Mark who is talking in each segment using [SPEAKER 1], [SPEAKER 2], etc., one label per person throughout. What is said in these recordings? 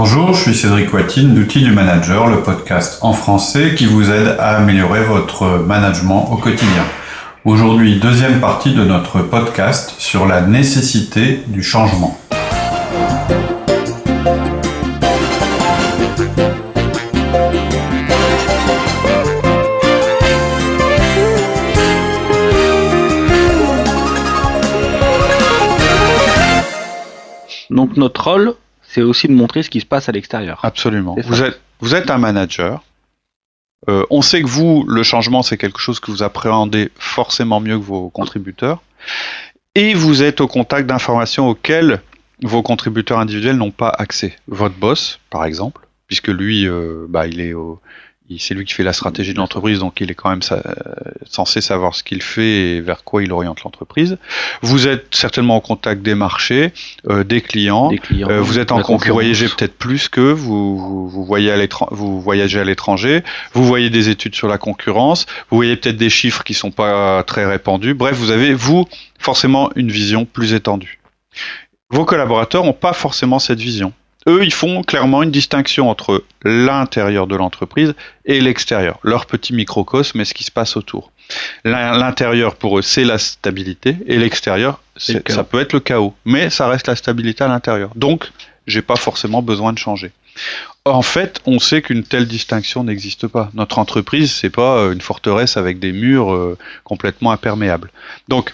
[SPEAKER 1] Bonjour, je suis Cédric Watine d'Outils du Manager, le podcast en français qui vous aide à améliorer votre management au quotidien. Aujourd'hui, deuxième partie de notre podcast sur la nécessité du changement.
[SPEAKER 2] Donc notre rôle, c'est aussi de montrer ce qui se passe à l'extérieur.
[SPEAKER 3] Absolument. Vous êtes, vous êtes un manager. Euh, on sait que vous, le changement, c'est quelque chose que vous appréhendez forcément mieux que vos contributeurs. Et vous êtes au contact d'informations auxquelles vos contributeurs individuels n'ont pas accès. Votre boss, par exemple, puisque lui, euh, bah, il est au- c'est lui qui fait la stratégie de l'entreprise, donc il est quand même sa- euh, censé savoir ce qu'il fait et vers quoi il oriente l'entreprise. Vous êtes certainement au contact des marchés, euh, des clients.
[SPEAKER 2] Des clients.
[SPEAKER 3] Euh, vous êtes en vous voyagez peut-être plus que vous, vous, vous voyez à vous voyagez à l'étranger, vous voyez des études sur la concurrence, vous voyez peut-être des chiffres qui sont pas très répandus. Bref, vous avez vous forcément une vision plus étendue. Vos collaborateurs n'ont pas forcément cette vision. Eux, ils font clairement une distinction entre l'intérieur de l'entreprise et l'extérieur, leur petit microcosme et ce qui se passe autour. L'in- L'intérieur, pour eux, c'est la stabilité, et l'extérieur,
[SPEAKER 2] le
[SPEAKER 3] ça peut être le chaos, mais ça reste la stabilité à l'intérieur. Donc, j'ai pas forcément besoin de changer. En fait, on sait qu'une telle distinction n'existe pas. Notre entreprise, c'est pas euh, une forteresse avec des murs euh, complètement imperméables. Donc,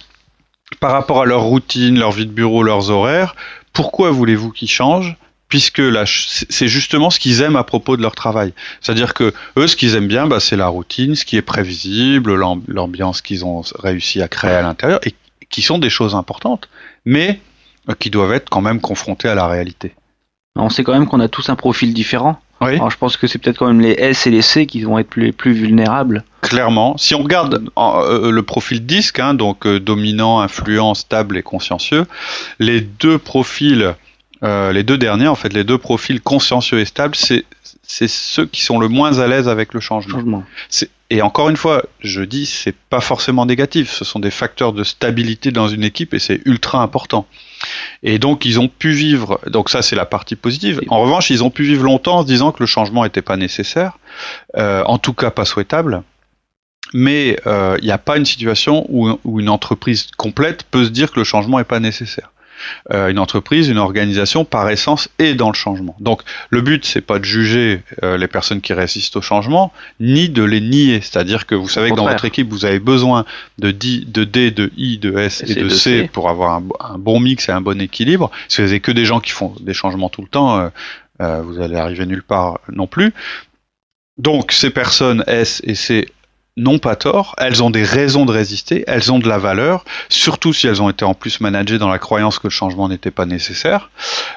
[SPEAKER 3] par rapport à leur routine, leur vie de bureau, leurs horaires, pourquoi voulez-vous qu'ils changent? Puisque là, c'est justement ce qu'ils aiment à propos de leur travail. C'est-à-dire que eux, ce qu'ils aiment bien, bah, c'est la routine, ce qui est prévisible, l'am- l'ambiance qu'ils ont réussi à créer à l'intérieur, et qui sont des choses importantes, mais euh, qui doivent être quand même confrontées à la réalité.
[SPEAKER 2] On sait quand même qu'on a tous un profil différent.
[SPEAKER 3] Oui.
[SPEAKER 2] Alors je pense que c'est peut-être quand même les S et les C qui vont être les plus vulnérables.
[SPEAKER 3] Clairement, si on regarde euh, le profil disque, hein, donc euh, dominant, influent, stable et consciencieux, les deux profils, euh, les deux derniers, en fait, les deux profils consciencieux et stables, c'est ceux qui sont le moins à l'aise avec le changement. Et encore une fois, je dis, c'est pas forcément négatif. Ce sont des facteurs de stabilité dans une équipe et c'est ultra important. Et donc, ils ont pu vivre. Donc ça, c'est la partie positive. En revanche, ils ont pu vivre longtemps en se disant que le changement n'était pas nécessaire, euh, en tout cas pas souhaitable. Mais euh, il n'y a pas une situation où, où une entreprise complète peut se dire que le changement n'est pas nécessaire. Euh, une entreprise, une organisation, par essence, est dans le changement. Donc, le but, c'est pas de juger euh, les personnes qui résistent au changement, ni de les nier. C'est-à-dire que vous savez que dans votre équipe, vous avez besoin de, D, de D, de I, de S et, de, C, pour avoir un, bo- un bon mix et un bon équilibre. Si vous avez que des gens qui font des changements tout le temps, euh, vous allez arriver nulle part non plus. Donc, ces personnes S et C n'ont pas tort, elles ont des raisons de résister, elles ont de la valeur, surtout si elles ont été en plus managées dans la croyance que le changement n'était pas nécessaire.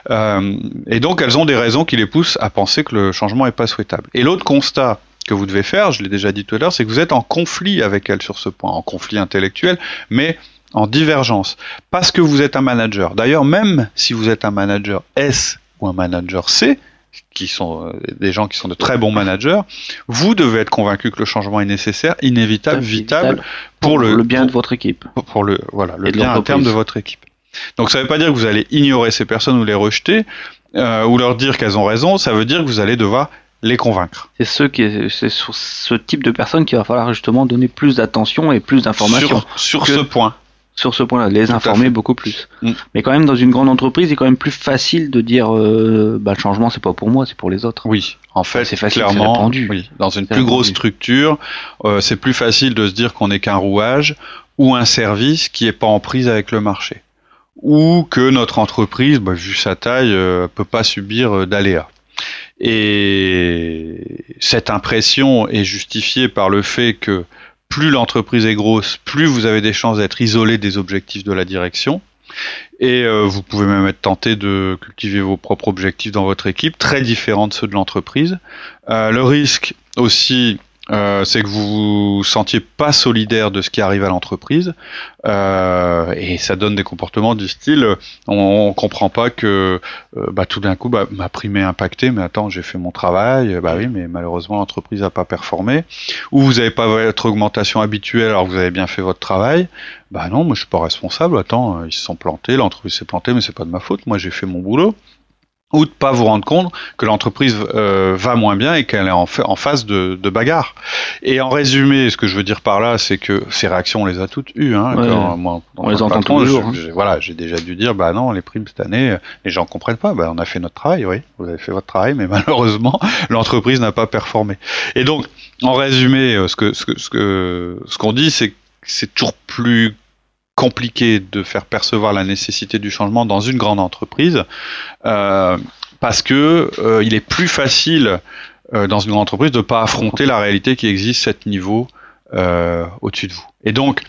[SPEAKER 3] Euh, et donc elles ont des raisons qui les poussent à penser que le changement n'est pas souhaitable. Et l'autre constat que vous devez faire, je l'ai déjà dit tout à l'heure, c'est que vous êtes en conflit avec elles sur ce point, en conflit intellectuel, mais en divergence, parce que vous êtes un manager. D'ailleurs, même si vous êtes un manager S ou un manager C, qui sont euh, des gens qui sont de très bons managers, vous devez être convaincu que le changement est nécessaire, inévitable, vitable pour le,
[SPEAKER 2] bien de votre équipe.
[SPEAKER 3] pour, le voilà le bien interne de votre équipe. Donc ça ne veut pas dire que vous allez ignorer ces personnes ou les rejeter euh, ou leur dire qu'elles ont raison. Ça veut dire que vous allez devoir les convaincre.
[SPEAKER 2] C'est qui, c'est sur ce type de personnes qu'il va falloir justement donner plus d'attention et plus d'informations
[SPEAKER 3] Sur, sur
[SPEAKER 2] Que-
[SPEAKER 3] ce point.
[SPEAKER 2] Sur ce point-là, les
[SPEAKER 3] Tout
[SPEAKER 2] informer beaucoup plus.
[SPEAKER 3] Mm.
[SPEAKER 2] Mais quand même, dans une grande entreprise, c'est quand même plus facile de dire, euh, bah, le changement, c'est pas pour moi, c'est pour les autres.
[SPEAKER 3] Oui, en fait,
[SPEAKER 2] c'est facile,
[SPEAKER 3] clairement,
[SPEAKER 2] répandu.
[SPEAKER 3] oui, dans une plus grosse structure, euh, c'est plus facile de se dire qu'on n'est qu'un rouage ou un service qui est pas en prise avec le marché, ou que notre entreprise, bah, vu sa taille, euh, peut pas subir d'aléas. Et cette impression est justifiée par le fait que plus l'entreprise est grosse, plus vous avez des chances d'être isolé des objectifs de la direction. Et euh, vous pouvez même être tenté de cultiver vos propres objectifs dans votre équipe, très différents de ceux de l'entreprise. Euh, le risque aussi, euh, c'est que vous vous sentiez pas solidaire de ce qui arrive à l'entreprise, euh, et ça donne des comportements du style, on, on comprend pas que euh, bah, tout d'un coup, bah, ma prime est impactée, mais attends, j'ai fait mon travail, bah oui, mais malheureusement l'entreprise n'a pas performé, ou vous n'avez pas votre augmentation habituelle alors que vous avez bien fait votre travail, bah non, moi je suis pas responsable, attends, ils se sont plantés, l'entreprise s'est plantée, mais c'est pas de ma faute, moi j'ai fait mon boulot. Ou de pas vous rendre compte que l'entreprise euh, va moins bien et qu'elle est en, en phase de, de, bagarre. Et en résumé, ce que je veux dire par là, c'est que ces réactions, on les a toutes eues. Hein,
[SPEAKER 2] moi, on les entend tous les jours. Hein.
[SPEAKER 3] Voilà, j'ai déjà dû dire, bah non, les primes cette année, les gens comprennent pas. Bah, on a fait notre travail, oui, vous avez fait votre travail, mais malheureusement, l'entreprise n'a pas performé. Et donc, en résumé, euh, ce que ce que ce qu'on dit, c'est que c'est toujours plus compliqué de faire percevoir la nécessité du changement dans une grande entreprise euh, parce que euh, il est plus facile euh, dans une grande entreprise de ne pas affronter la réalité qui existe cette niveau au-dessus de vous. Et donc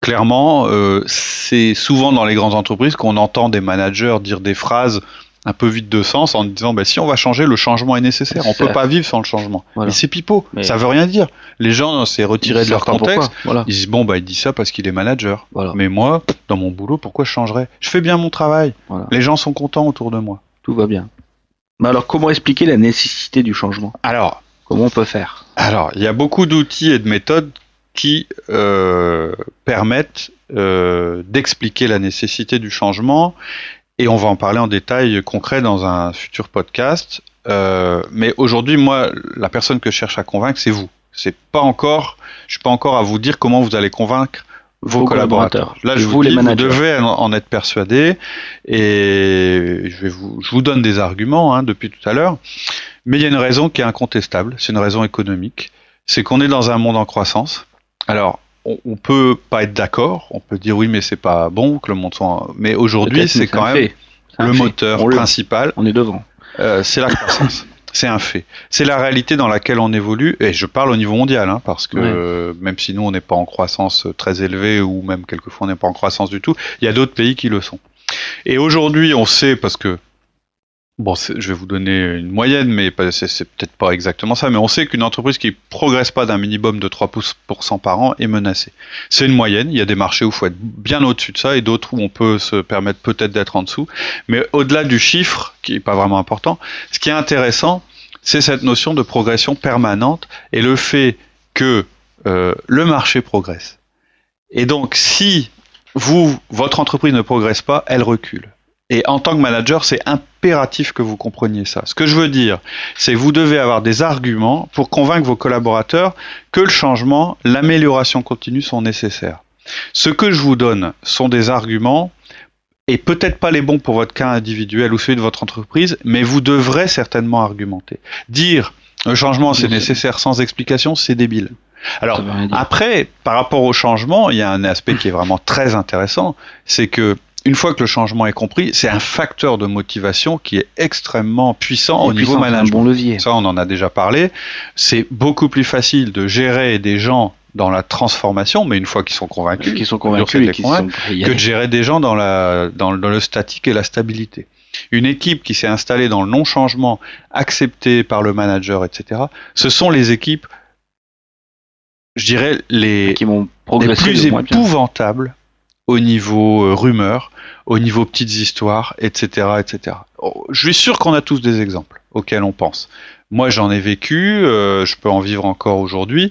[SPEAKER 3] clairement, c'est souvent dans les grandes entreprises qu'on entend des managers dire des phrases un peu vide de sens en disant bah, si on va changer, le changement est nécessaire. On peut pas vivre sans le changement. Mais c'est pipeau, ça veut rien dire. Les gens s'est retiré de leur contexte. Ils disent bon bah il dit ça parce qu'il est manager. Mais moi, dans mon boulot, pourquoi je changerais? Je fais bien mon travail. Les gens sont contents autour de moi.
[SPEAKER 2] Tout va bien. Mais alors comment expliquer la nécessité du changement?
[SPEAKER 3] Alors
[SPEAKER 2] comment on peut faire?
[SPEAKER 3] Alors il y a beaucoup d'outils et de méthodes qui euh, permettent euh, d'expliquer la nécessité du changement et on va en parler en détail concret dans un futur podcast. Euh, mais aujourd'hui, moi, la personne que je cherche à convaincre, c'est vous. C'est pas encore, je suis pas encore à vous dire comment vous allez convaincre vos, collaborateurs. Là, je vous, dis, vous devez en être persuadé, et je, vais vous, je vous donne des arguments hein, depuis tout à l'heure. Mais il y a une raison qui est incontestable, c'est une raison économique. C'est qu'on est dans un monde en croissance. Alors, on, on, peut pas être d'accord, on peut dire oui mais c'est pas bon que le monde soit. Mais aujourd'hui c'est quand même le moteur principal.
[SPEAKER 2] On est devant.
[SPEAKER 3] Euh, c'est la croissance. c'est un fait. C'est la réalité dans laquelle on évolue, et je parle au niveau mondial, hein, parce que même si nous on n'est pas en croissance très élevée, ou même quelquefois on n'est pas en croissance du tout, il y a d'autres pays qui le sont. Et aujourd'hui, on sait, parce que Bon, je vais vous donner une moyenne, mais c'est peut-être pas exactement ça, mais on sait qu'une entreprise qui progresse pas d'un minimum de 3% par an est menacée. C'est une moyenne, il y a des marchés où il faut être bien au-dessus de ça et d'autres où on peut se permettre peut-être d'être en dessous. Mais au-delà du chiffre, qui est pas vraiment important, ce qui est intéressant, c'est cette notion de progression permanente et le fait que euh, le marché progresse. Et donc, si vous, votre entreprise ne progresse pas, elle recule. Et en tant que manager, c'est impératif que vous compreniez ça. Ce que je veux dire, c'est que vous devez avoir des arguments pour convaincre vos collaborateurs que le changement, l'amélioration continue sont nécessaires. Ce que je vous donne sont des arguments et peut-être pas les bons pour votre cas individuel ou celui de votre entreprise, mais vous devrez certainement argumenter. Dire le changement c'est nécessaire sans explication, c'est débile. Alors après, par rapport au changement, il y a un aspect qui est vraiment très intéressant, c'est que une fois que le changement est compris, c'est un facteur de motivation qui est extrêmement puissant au niveau management.
[SPEAKER 2] Un bon levier.
[SPEAKER 3] Ça, on en a déjà parlé. C'est beaucoup plus facile de gérer des gens dans la transformation, mais une fois qu'ils sont convaincus,
[SPEAKER 2] qu'ils sont convaincus,
[SPEAKER 3] que de gérer des gens dans, la, dans, le statique et la stabilité. Une équipe qui s'est installée dans le non-changement, acceptée par le manager, etc., ce sont les équipes, je dirais, les,
[SPEAKER 2] qui
[SPEAKER 3] les plus épouvantables au niveau euh, rumeur, au niveau petites histoires, etc., etc. Je suis sûr qu'on a tous des exemples auxquels on pense. Moi, j'en ai vécu, euh, je peux en vivre encore aujourd'hui.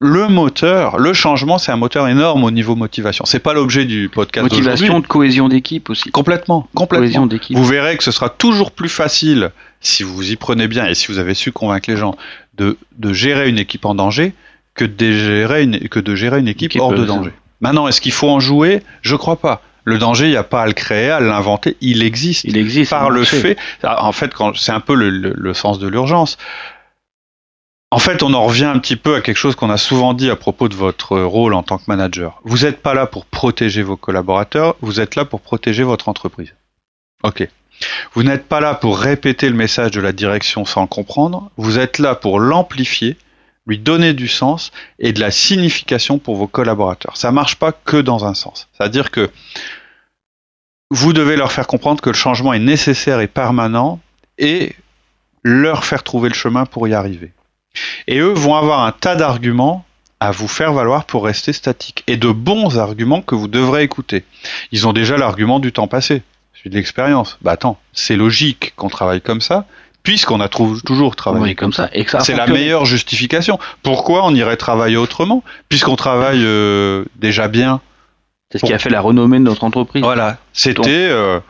[SPEAKER 3] Le moteur, le changement, c'est un moteur énorme au niveau motivation. C'est pas l'objet du podcast
[SPEAKER 2] Motivation de cohésion d'équipe aussi.
[SPEAKER 3] Complètement, complètement. Vous verrez que ce sera toujours plus facile si vous y prenez bien et si vous avez su convaincre les gens de, de gérer une équipe en danger que de gérer une, que de gérer une équipe hors de danger. Maintenant, est-ce qu'il faut en jouer? Je crois pas. Le danger, il n'y a pas à le créer, à l'inventer, il existe.
[SPEAKER 2] Il existe.
[SPEAKER 3] Par le fait. En fait, c'est un peu le, sens de l'urgence. En fait, on en revient un petit peu à quelque chose qu'on a souvent dit à propos de votre rôle en tant que manager. Vous n'êtes pas là pour protéger vos collaborateurs, vous êtes là pour protéger votre entreprise. Ok. Vous n'êtes pas là pour répéter le message de la direction sans le comprendre, vous êtes là pour l'amplifier lui donner du sens et de la signification pour vos collaborateurs. Ça marche pas que dans un sens. C'est-à-dire que vous devez leur faire comprendre que le changement est nécessaire et permanent et leur faire trouver le chemin pour y arriver. Et eux vont avoir un tas d'arguments à vous faire valoir pour rester statique et de bons arguments que vous devrez écouter. Ils ont déjà l'argument du temps passé, celui de l'expérience. Bah attends, c'est logique qu'on travaille comme ça, puisqu'on a toujours travaillé comme ça. C'est la meilleure justification. Pourquoi on irait travailler autrement, puisqu'on travaille euh, déjà bien
[SPEAKER 2] C'est ce qui a fait la renommée de notre entreprise.
[SPEAKER 3] Voilà, c'était. Euh,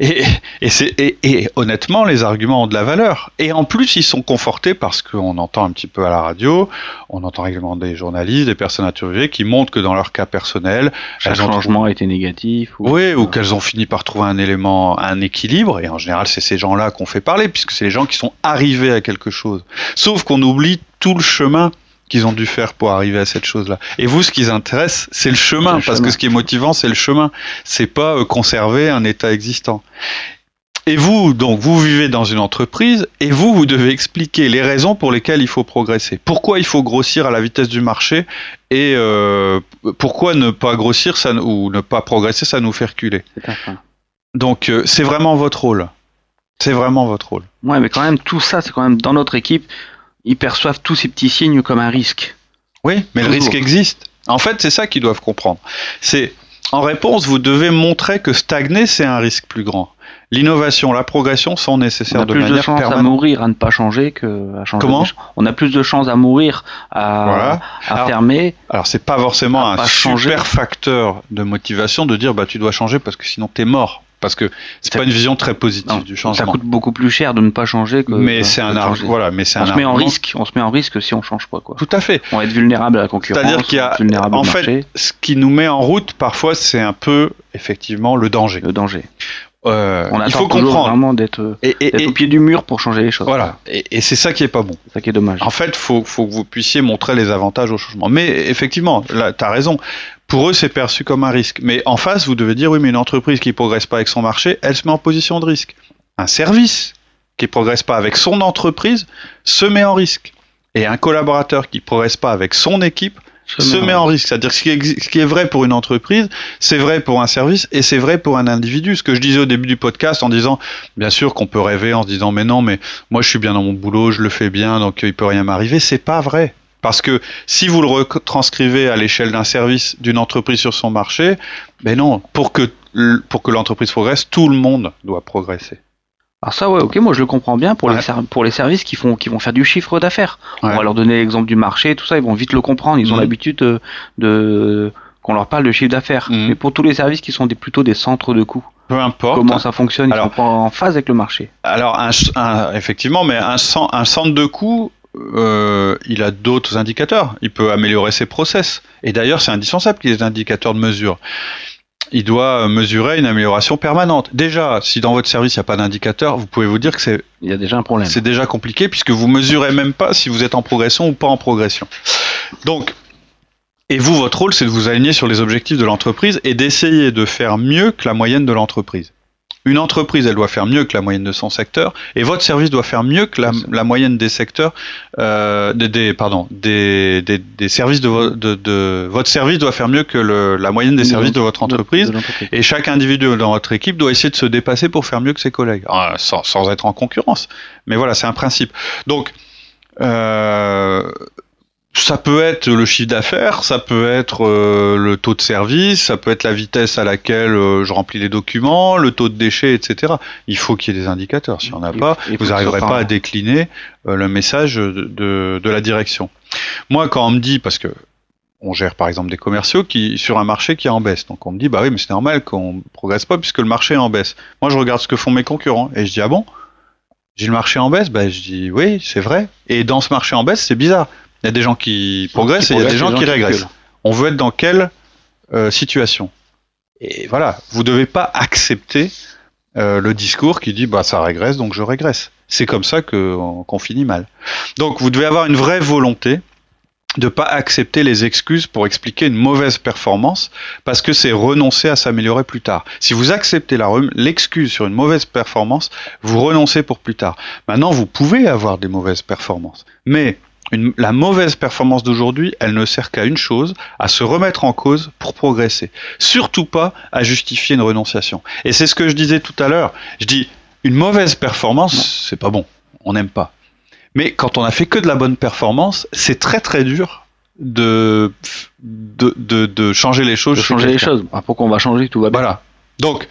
[SPEAKER 3] Et, et, et, et, honnêtement, les arguments ont de la valeur. Et en plus, ils sont confortés parce qu'on entend un petit peu à la radio, on entend régulièrement des journalistes, des personnes interviewées qui montrent que dans leur cas personnel,
[SPEAKER 2] le changement a été négatif.
[SPEAKER 3] Ou... Oui, ou qu'elles ont fini par trouver un élément, un équilibre. Et en général, c'est ces gens-là qu'on fait parler, puisque c'est les gens qui sont arrivés à quelque chose. Sauf qu'on oublie tout le chemin qu'ils ont dû faire pour arriver à cette chose-là. Et vous, ce qui vous intéresse, c'est le chemin, parce que ce qui est motivant, c'est le chemin. C'est pas euh, conserver un état existant. Et vous, donc, vous vivez dans une entreprise et vous, vous devez expliquer les raisons pour lesquelles il faut progresser. Pourquoi il faut grossir à la vitesse du marché et euh, pourquoi ne pas grossir ça, ou ne pas progresser, ça nous fait reculer. Donc, euh, c'est vraiment votre rôle. C'est vraiment votre rôle.
[SPEAKER 2] Ouais, mais quand même, tout ça, c'est quand même dans notre équipe ils perçoivent tous ces petits signes comme un risque.
[SPEAKER 3] Oui, mais le risque existe. En fait, c'est ça qu'ils doivent comprendre. C'est en réponse, vous devez montrer que stagner, c'est un risque plus grand. L'innovation, la progression sont nécessaires de manière
[SPEAKER 2] permanente. On a plus de chances à mourir à ne pas changer que à changer.
[SPEAKER 3] Comment
[SPEAKER 2] On a plus de chances à mourir à, à fermer.
[SPEAKER 3] Alors c'est pas forcément un super facteur de motivation de dire bah tu dois changer parce que sinon t'es mort parce que c'est pas une vision très positive du changement.
[SPEAKER 2] Ça coûte beaucoup plus cher de ne pas changer que.
[SPEAKER 3] Mais c'est un argent. Voilà, mais c'est
[SPEAKER 2] on se met en risque. On se met en risque si on change pas quoi.
[SPEAKER 3] Tout à fait.
[SPEAKER 2] On va être vulnérable à la concurrence.
[SPEAKER 3] C'est-à-dire qu'il y a, en fait, ce qui nous met en route parfois, c'est un peu effectivement le danger.
[SPEAKER 2] Le danger.
[SPEAKER 3] Euh, on il faut comprendre
[SPEAKER 2] vraiment d'être au pied du mur pour changer les choses.
[SPEAKER 3] Voilà, et, et c'est ça qui est pas bon.
[SPEAKER 2] C'est ça qui est dommage.
[SPEAKER 3] En fait, faut, faut que vous puissiez montrer les avantages au changement. Mais effectivement, là, tu as raison. Pour eux, c'est perçu comme un risque. Mais en face, vous devez dire, oui, mais une entreprise qui progresse pas avec son marché, elle se met en position de risque. Un service qui progresse pas avec son entreprise se met en risque. Et un collaborateur qui progresse pas avec son équipe se met en risque. C'est-à-dire que ce qui est vrai pour une entreprise, c'est vrai pour un service et c'est vrai pour un individu. Ce que je disais au début du podcast en disant, bien sûr qu'on peut rêver en se disant, mais non, mais moi je suis bien dans mon boulot, je le fais bien, donc il peut rien m'arriver. C'est pas vrai. Parce que si vous le retranscrivez à l'échelle d'un service, d'une entreprise sur son marché, ben non, pour que, pour que l'entreprise progresse, tout le monde doit progresser.
[SPEAKER 2] Alors ça, ouais, ok, moi je le comprends bien pour, les, pour les services qui, font, qui vont faire du chiffre d'affaires. On va leur donner l'exemple du marché, tout ça, ils vont vite le comprendre, ils ont mhm. l'habitude de, de qu'on leur parle de chiffre d'affaires. Mhm. Mais pour tous les services qui sont des, plutôt des centres de coûts,
[SPEAKER 3] peu importe.
[SPEAKER 2] Comment ça fonctionne, ils sont pas en phase avec le marché.
[SPEAKER 3] Alors, un, effectivement, mais un, un centre de coûts, euh, il a d'autres indicateurs. Il peut améliorer ses process. Et d'ailleurs, c'est indispensable qu'il y ait des indicateurs de mesure. Il doit mesurer une amélioration permanente. Déjà, si dans votre service il n'y a pas d'indicateur, vous pouvez vous dire que c'est
[SPEAKER 2] il y a déjà un problème.
[SPEAKER 3] C'est déjà compliqué puisque vous mesurez même pas si vous êtes en progression ou pas en progression. Donc, et vous, votre rôle, c'est de vous aligner sur les objectifs de l'entreprise et d'essayer de faire mieux que la moyenne de l'entreprise. Une entreprise, elle doit faire mieux que la moyenne de son secteur, et votre service doit faire mieux que la, moyenne des secteurs, euh, des, pardon, des, des, services de, de, votre service doit faire mieux que la moyenne des services de votre entreprise, et chaque individu dans votre équipe doit essayer de se dépasser pour faire mieux que ses collègues, ah, sans, sans être en concurrence. Mais voilà, c'est un principe. Donc, euh, ça peut être le chiffre d'affaires, ça peut être euh, le taux de service, ça peut être la vitesse à laquelle euh, je remplis les documents, le taux de déchets, etc. Il faut qu'il y ait des indicateurs. Si on n'a pas, vous n'arriverez pas à décliner euh, le message de, de, la direction. Moi, quand on me dit, parce que on gère par exemple des commerciaux qui sur un marché qui est en baisse, donc on me dit bah oui, mais c'est normal qu'on progresse pas puisque le marché est en baisse. Moi, je regarde ce que font mes concurrents et je dis ah bon? J'ai le marché en baisse, bah, je dis oui, c'est vrai. Et dans ce marché en baisse, c'est bizarre il y a des gens qui progressent et il y a des gens, qui, régressent. On veut être dans quelle euh, situation? Et voilà, vous devez pas accepter euh, le discours qui dit bah ça régresse donc je régresse. C'est comme ça qu'on finit mal. Donc vous devez avoir une vraie volonté de pas accepter les excuses pour expliquer une mauvaise performance parce que c'est renoncer à s'améliorer plus tard. Si vous acceptez l'excuse sur une mauvaise performance, vous renoncez pour plus tard. Maintenant, vous pouvez avoir des mauvaises performances, mais la mauvaise performance d'aujourd'hui, elle ne sert qu'à une chose, à se remettre en cause pour progresser. Surtout pas à justifier une renonciation. Et c'est ce que je disais tout à l'heure. Je dis, une mauvaise performance, c'est pas bon. On n'aime pas. Mais quand on a fait que de la bonne performance, c'est très très dur de, de, de, changer les choses.
[SPEAKER 2] De changer les choses. Ah, pourquoi on va changer Tout va bien.
[SPEAKER 3] Voilà. Donc,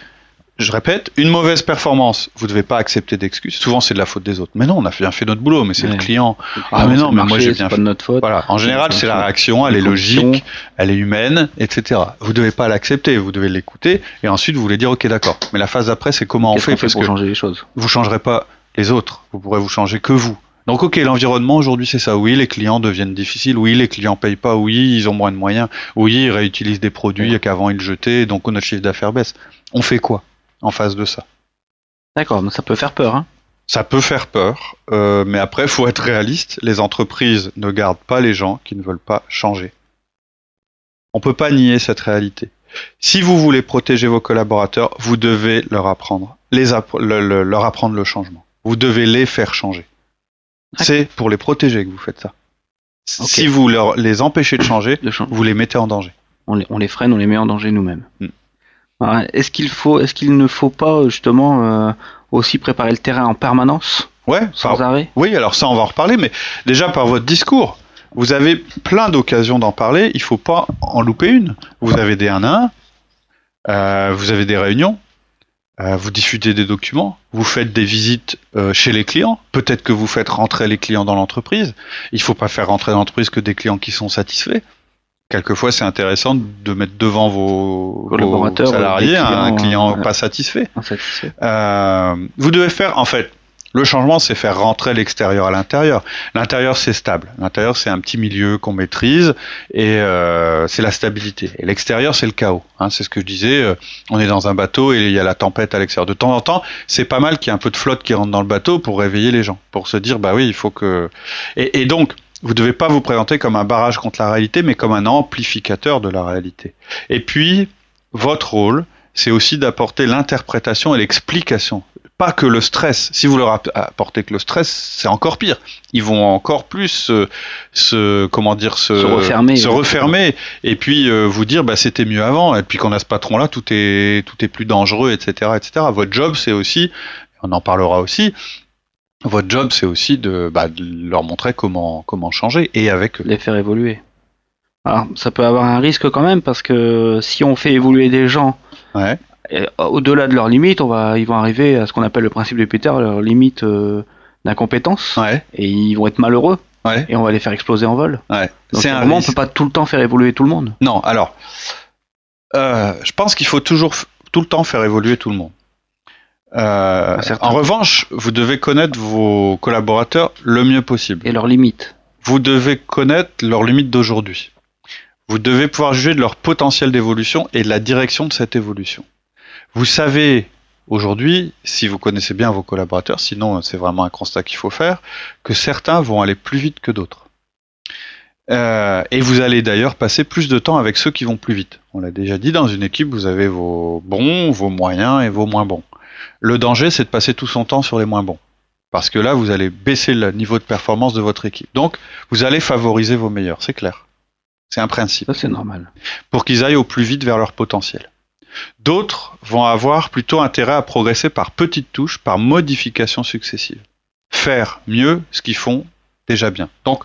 [SPEAKER 3] je répète, une mauvaise performance, vous ne devez pas accepter d'excuses. Souvent, c'est de la faute des autres. Mais non, on a bien fait notre boulot, mais c'est le client.
[SPEAKER 2] Ah, mais non, mais moi j'ai bien fait. notre faute.
[SPEAKER 3] Voilà. En général, c'est la réaction, elle est logique, elle est humaine, etc. Vous ne devez pas l'accepter, vous devez l'écouter, et ensuite vous voulez dire, ok, d'accord. Mais la phase d'après, c'est comment on fait,
[SPEAKER 2] parce pour changer les choses?
[SPEAKER 3] Vous changerez pas les autres. Vous pourrez vous changer que vous. Donc ok, l'environnement aujourd'hui c'est ça. Oui, les clients deviennent difficiles. Oui, les clients payent pas. Oui, ils ont moins de moyens. Oui, ils réutilisent des produits qu'avant ils jetaient, donc notre chiffre d'affaires baisse. On fait quoi? En face de ça.
[SPEAKER 2] D'accord, donc ça peut faire peur. Hein
[SPEAKER 3] ça peut faire peur, euh, mais après, il faut être réaliste. Les entreprises ne gardent pas les gens qui ne veulent pas changer. On ne peut pas nier cette réalité. Si vous voulez protéger vos collaborateurs, vous devez leur apprendre, les leur apprendre le changement. Vous devez les faire changer. C'est pour les protéger que vous faites ça. Si vous leur, les empêchez de changer, vous les mettez en danger.
[SPEAKER 2] On les, freine, on les met en danger nous-mêmes. Hmm. Est-ce qu'il faut, est-ce qu'il ne faut pas justement euh, aussi préparer le terrain en permanence
[SPEAKER 3] Ouais,
[SPEAKER 2] sans arrêt?
[SPEAKER 3] Oui, alors ça on va en reparler, mais déjà par votre discours, vous avez plein d'occasions d'en parler. Il faut pas en louper une. Vous avez des 1 à 1, euh, vous avez des réunions, euh, vous diffusez des documents, vous faites des visites chez les clients. Peut-être que vous faites rentrer les clients dans l'entreprise. Il faut pas faire rentrer dans l'entreprise que des clients qui sont satisfaits quelquefois c'est intéressant de mettre devant vos, salariés un client pas satisfait. Euh, vous devez faire, en fait, le changement, c'est faire rentrer l'extérieur à l'intérieur. L'intérieur, c'est stable. L'intérieur, c'est un petit milieu qu'on maîtrise et euh, c'est la stabilité. Et l'extérieur, c'est le chaos. Hein, c'est ce que je disais. Euh, on est dans un bateau et il y a la tempête à l'extérieur. De temps en temps, c'est pas mal qu'il y ait un peu de flotte qui rentre dans le bateau pour réveiller les gens, pour se dire, bah oui, il faut que. Et, et donc, vous ne devez pas vous présenter comme un barrage contre la réalité, mais comme un amplificateur de la réalité. Et puis, votre rôle, c'est aussi d'apporter l'interprétation et l'explication. Pas que le stress. Si vous leur apportez que le stress, c'est encore pire. Ils vont encore plus se, comment dire, se,
[SPEAKER 2] refermer,
[SPEAKER 3] se refermer, et puis euh, vous dire, bah c'était mieux avant. Et puis qu'on a ce patron-là, tout est, tout est plus dangereux, etc., etc. Votre job, c'est aussi, on en parlera aussi, votre job, c'est aussi bah, de, leur montrer comment, comment changer et avec
[SPEAKER 2] les faire évoluer. Alors, ça peut avoir un risque quand même parce que si on fait évoluer des gens au-delà de leurs limites, on va, ils vont arriver à ce qu'on appelle le principe de Peter, leur limite euh, d'incompétence, et ils vont être malheureux. Et on va les faire exploser en vol. C'est un on peut pas tout le temps faire évoluer tout le monde.
[SPEAKER 3] Non, alors, euh, je pense qu'il faut toujours tout le temps faire évoluer tout le monde. Euh, en revanche, vous devez connaître vos collaborateurs le mieux possible.
[SPEAKER 2] Et leurs limites.
[SPEAKER 3] Vous devez connaître leurs limites d'aujourd'hui. Vous devez pouvoir juger de leur potentiel d'évolution et de la direction de cette évolution. Vous savez aujourd'hui, si vous connaissez bien vos collaborateurs, sinon c'est vraiment un constat qu'il faut faire, que certains vont aller plus vite que d'autres. Euh, et vous allez d'ailleurs passer plus de temps avec ceux qui vont plus vite. On l'a déjà dit, dans une équipe, vous avez vos bons, vos moyens et vos moins bons. Le danger, c'est de passer tout son temps sur les moins bons. Parce que là, vous allez baisser le niveau de performance de votre équipe. Donc, vous allez favoriser vos meilleurs, c'est clair. C'est un principe.
[SPEAKER 2] Ça, c'est normal.
[SPEAKER 3] Pour qu'ils aillent au plus vite vers leur potentiel. D'autres vont avoir plutôt intérêt à progresser par petites touches, par modifications successives. Faire mieux ce qu'ils font déjà bien. Donc,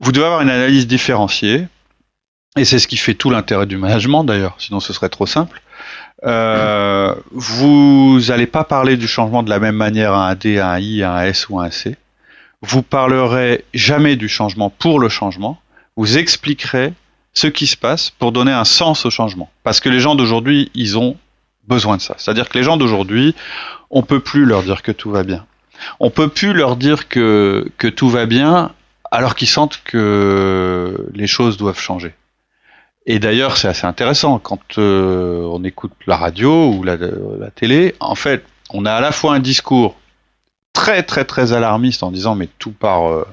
[SPEAKER 3] vous devez avoir une analyse différenciée, et c'est ce qui fait tout l'intérêt du management d'ailleurs, sinon ce serait trop simple. Euh, vous n'allez pas parler du changement de la même manière à un D, à un I, à un S ou à un C. Vous parlerez jamais du changement pour le changement. Vous expliquerez ce qui se passe pour donner un sens au changement. Parce que les gens d'aujourd'hui, ils ont besoin de ça. C'est-à-dire que les gens d'aujourd'hui, on peut plus leur dire que tout va bien. On peut plus leur dire que, que tout va bien alors qu'ils sentent que les choses doivent changer. Et d'ailleurs, c'est assez intéressant quand euh, on écoute la radio ou la, télé. En fait, on a à la fois un discours très très très alarmiste en disant mais tout part euh,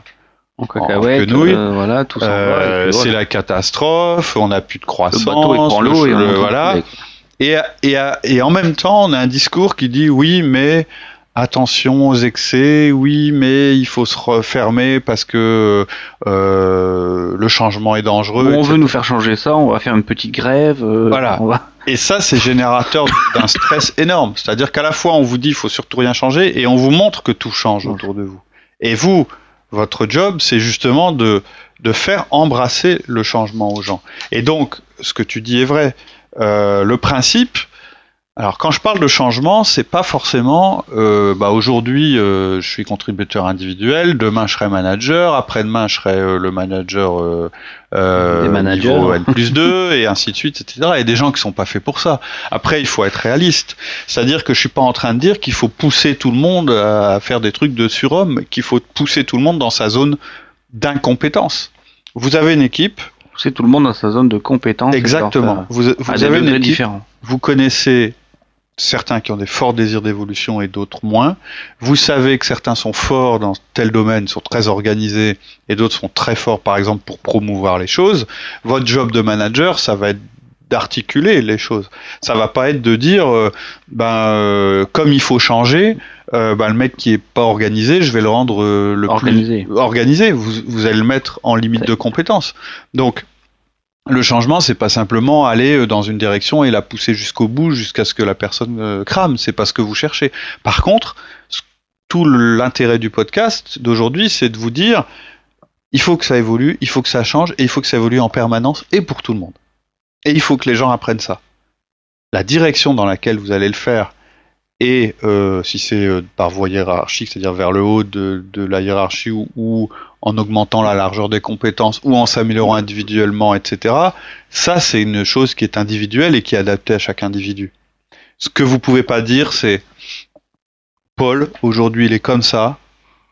[SPEAKER 2] en cacahuète, euh, voilà, tout
[SPEAKER 3] C'est la catastrophe, on n'a plus de croissance, le bateau prend l'eau et voilà. Et, et, et en même temps, on a un discours qui dit oui, mais attention aux excès, oui, mais il faut se refermer parce que euh, le changement est dangereux.
[SPEAKER 2] On veut nous faire changer ça, on va faire une petite grève.
[SPEAKER 3] Euh, voilà. Et ça, c'est générateur d'un stress énorme. C'est-à-dire qu'à la fois, on vous dit il faut surtout rien changer et on vous montre que tout change autour de vous. Et vous, votre job, c'est justement de, de faire embrasser le changement aux gens. Et donc, ce que tu dis est vrai. Euh, le principe, alors quand je parle de changement, c'est pas forcément euh, bah, aujourd'hui euh, je suis contributeur individuel, demain je serai manager, après-demain je serai euh, le manager euh,
[SPEAKER 2] euh,
[SPEAKER 3] niveau N plus 2 et ainsi de suite, etc. Et des gens qui sont pas faits pour ça. Après il faut être réaliste, c'est-à-dire que je suis pas en train de dire qu'il faut pousser tout le monde à faire des trucs de surhomme, qu'il faut pousser tout le monde dans sa zone d'incompétence. Vous avez une équipe,
[SPEAKER 2] pousser tout le monde dans sa zone de compétence.
[SPEAKER 3] Exactement. Vous, vous avez une équipe, différents. vous connaissez certains qui ont des forts désirs d'évolution et d'autres moins. Vous savez que certains sont forts dans tel domaine, sont très organisés, et d'autres sont très forts, par exemple, pour promouvoir les choses. Votre job de manager, ça va être d'articuler les choses. Ça va pas être de dire, euh, ben, euh, comme il faut changer, euh, ben, le mec qui est pas organisé, je vais le rendre le
[SPEAKER 2] organisé.
[SPEAKER 3] plus organisé. Vous, vous allez le mettre en limite de compétence. Donc, le changement, c'est pas simplement aller euh, dans une direction et la pousser jusqu'au bout, jusqu'à ce que la personne euh, crame. C'est pas ce que vous cherchez. Par contre, tout l'intérêt du podcast d'aujourd'hui, c'est de vous dire, il faut que ça évolue, il faut que ça change, et il faut que ça évolue en permanence et pour tout le monde. Et il faut que les gens apprennent ça. La direction dans laquelle vous allez le faire, et euh, si c'est euh, par voie hiérarchique, c'est-à-dire vers le haut de, de la hiérarchie ou, en augmentant la largeur des compétences ou en s'améliorant individuellement, etc. Ça, c'est une chose qui est individuelle et qui est adaptée à chaque individu. Ce que vous pouvez pas dire, c'est Paul, aujourd'hui, il est comme ça,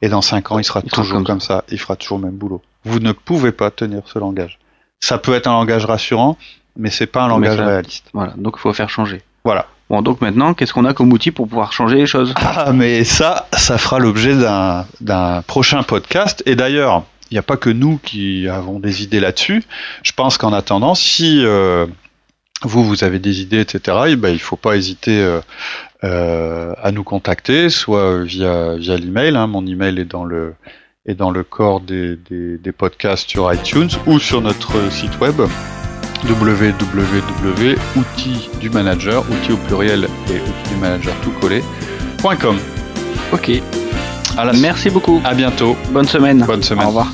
[SPEAKER 3] et dans cinq ans, il sera toujours comme ça. il fera toujours le même boulot. Vous ne pouvez pas tenir ce langage. Ça peut être un langage rassurant, mais c'est pas un langage réaliste.
[SPEAKER 2] Voilà, donc il faut faire changer.
[SPEAKER 3] Voilà.
[SPEAKER 2] Bon, donc maintenant, qu'est-ce qu'on a comme outil pour pouvoir changer les choses?
[SPEAKER 3] Ah, mais ça, ça fera l'objet d'un prochain podcast. Et d'ailleurs, il n'y a pas que nous qui avons des idées là-dessus. Je pense qu'en attendant, si euh, vous, vous avez des idées, etc., eh ben, il ne faut pas hésiter euh, euh, à nous contacter, soit via, via l'email. Hein. Mon email est dans le, est dans le corps des, des, des podcasts sur iTunes ou sur notre site web www.outils du manager, outils au pluriel et outils du manager tout collé.com.
[SPEAKER 2] Ok. Merci beaucoup.
[SPEAKER 3] À bientôt.
[SPEAKER 2] Bonne semaine.
[SPEAKER 3] Bonne semaine.
[SPEAKER 2] Au revoir.